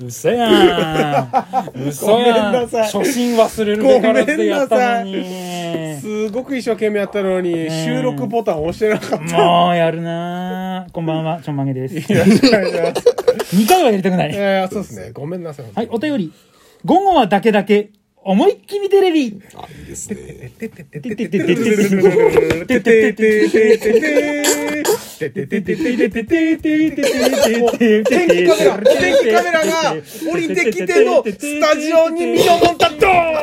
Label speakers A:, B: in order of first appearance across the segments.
A: 嘘やん。嘘
B: ごめん
A: やん
B: なさい。
A: 初心忘れるべからってやったのに。
B: すごく一生懸命やったのに、収録ボタン押してなかった。
A: もうやるな。こんばんは。ちょんまげです。
B: よろしくお願いします。
A: 2回はやりたくない。
B: いやいや、そうですね。ごめんなさい。
A: はいお便り。午後はだけだけ思いっきりテレビ。
C: あ、いいですね。
A: ててててててててててて
B: 天気カメラ、天気カメラが降りてきてのスタジオに身をもったドーン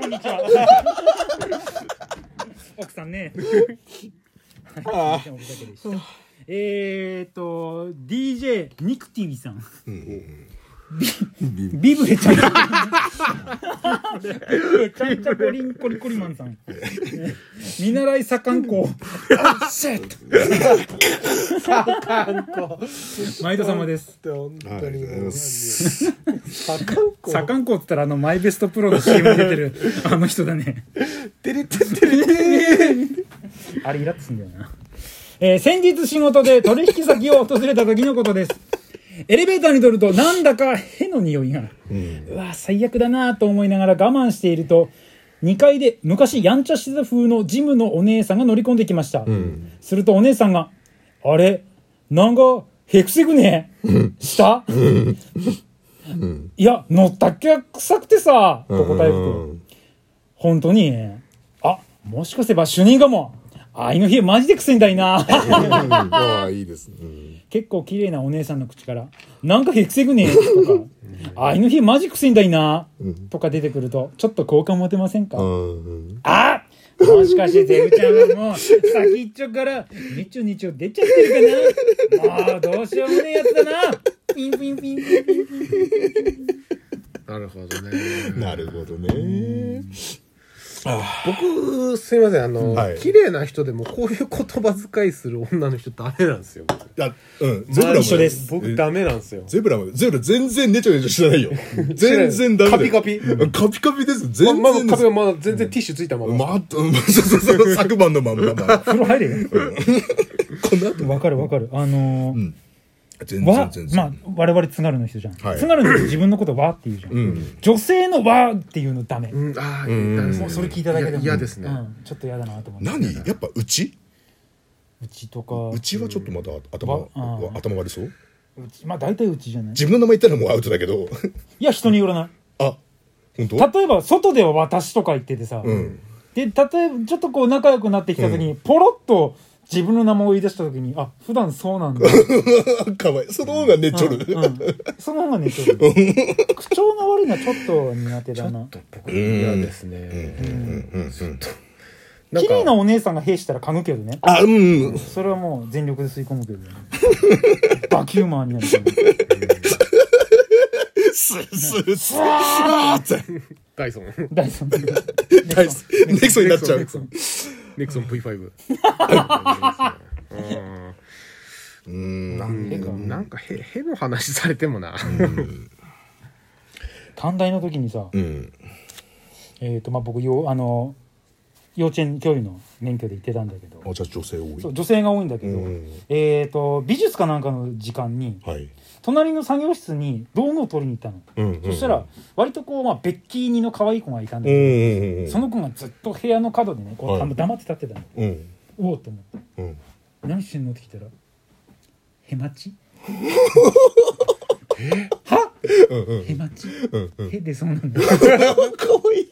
A: こんにちは。奥さんね。はいえーと、DJ ニクティビさん。ビブレちゃん。ちゃんちゃこりんこりこりマンさん。見習い左官校。シェット毎度様です。
B: 本
C: ありがとうございます。
B: 左官校
A: 左官校って言ったらあのマイベストプロの CM に出てるあの人だね。
B: てれてってれて
A: あれイラッとすんだよな。えー先日仕事で取引先を訪れた時のことです。エレベーターに乗るとなんだかへの匂いが。うわ、最悪だなと思いながら我慢していると、2階で昔やんちゃしてた風のジムのお姉さんが乗り込んできました。するとお姉さんが、あれ？なんか、へくせくね？した？いや、乗ったっけ？が臭くてさ、と答えると。本当に？あ、もしかせば主任かも。あいの日マジでくせんだいな。
C: ああ、いいです。ね。うん
A: 結構綺麗なお姉さんの口から、なんかへくせくねとか、あいの日マジくせんだいな。とか出てくると、ちょっと好感持てませんか、
C: うん
A: あもしかしてゼブちゃんはもう先っちょからにちょにちょ出ちゃってるかな？もうどうしようもねえやつだなピンピンピンピンピンピン
B: なるほどね。
C: なるほどね。
B: 僕、すいません、あの
C: はい、
B: 綺麗な人でもこういう言葉遣いする女の人ダメなんですよ。
C: いや、うん、ゼブラもね
A: 一緒です
B: 僕ダメなんですよ。
C: ゼブラも、ゼブラ全然ネチョネチョしてないよ。全然ダメだよ。
B: カピカピ？
C: うんカピカピです。
B: ま
C: 全然
B: まだ
C: です。
B: 壁がまだ全然ティッシュついたまま。
C: まあ、うんそうそうそう、昨晩のまんまま。
A: 風呂入れよ。
C: この後、
A: わかるわかる。あのー
C: ん全
A: わ
C: 然全然。
A: まあ我々津軽の人じゃん、
C: はい。
A: 津軽の人自分のことわって言うじゃん、
C: うん。
A: 女性のわっていうのダメ、
B: うん、ああ、
C: ん。
B: ダメですね
A: もうそれ聞いただけでも。
B: いや嫌ですね。
A: うん、ちょっと嫌だなと思って。
C: 何？やっぱうち？
A: うちとか。
C: うちはちょっとまだ頭
A: わあ、
C: 頭悪そう？
A: うちまあ大体うちじゃない？
C: 自分の名前言ったらもうアウトだけど。
A: いや人によらない。
C: あ、本当？
A: 例えば外では私とか言っててさ、
C: うん。
A: で例えばちょっとこう仲良くなってきた時に、ポロッと自分の名前を言い出した時にあ普段そうなんだ、
C: かわいい。その方がねちょる。
A: うんうん。その方がねちょっと口調が悪いのはちょっと苦手だな。
B: 僕嫌ですね。
C: うんうん。
B: なんか
A: 綺麗なお姉さんが兵したら嗅ぐけどね。
C: あ、うん。
A: それはもう全力で吸い込むけどね。バキューマーになる。
C: スースースーって。
B: ダイソン。
A: ダイソン。
C: ナイスネクソになっちゃう
B: ネク。ソンネクソン V5。
C: うん。
B: うんなんかへ、への話されてもな。
A: 短大の時にさ、
C: うん。
A: えっ、とまあ僕よあの幼稚園教諭の免許で行ってたんだけど。
C: あ、じゃあ女性多い。
A: そう女性が多いんだけど、
C: うん。
A: えっ、と美術かなんかの時間に
C: はい。
A: 隣の作業室に道具を取りに行ったの、
C: うんうん
A: そしたら割とこう、まあ、ベッキーニの可愛い子がいたんだ
C: うん
A: けど、
C: うんうん。
A: その子がずっと部屋の角でねこう、
C: はい。
A: 黙って立ってたの。
C: うん。
A: おおって思って。
C: うん。
A: 何してんの？って聞いたら「へまち 」は？へまち？へでそうなんだ。
C: かわいい。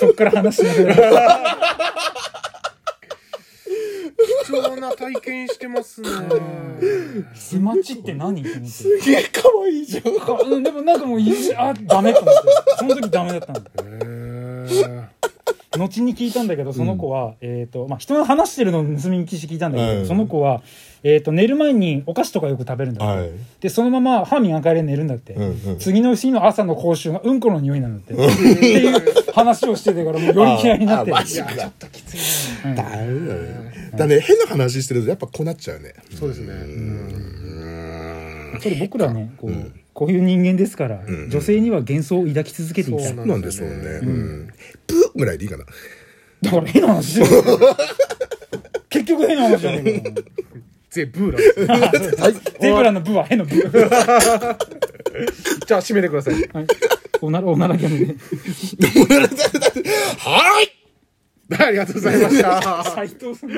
A: そっから話しなくなる
B: 貴重な体験してますね。
A: へまちって何って思って
C: すげえかわいいじゃん。
A: でもなんかもういあダメと思ってその時ダメだったの。
B: へー
A: 後に聞いたんだけどその子は、えっ、とまあ人の話してるのを盗み聞きして聞いたんだけど、
C: はい。
A: その子は、えー、と寝る前にお菓子とかよく食べるんだって、
C: はい。
A: でそのまま歯磨かれ寝るんだって、
C: うんうん。
A: 次の日の朝の口臭がうんこの匂いなんだって。っていう話をしててからもうより嫌いになって。
C: あマジか。
B: ちょっときついな。
C: だめだね。だね、変な話してるとやっぱこうなっちゃうね。
B: そうですね。
A: やっぱり僕らねこう,、こういう人間ですから、うんうん、女性には幻想を抱き続けていた。
B: そう
C: なんでしょうね、うん、ーぐらいでいいかな。
A: だから変な話。結局変な話じゃねえか
B: ゼブーラン
A: ゼブラのブは変なブー。
B: じゃあ締めてください、
A: はい、おならおならギャグで。
C: はい。
B: ありがとうございました。
A: 斎藤さん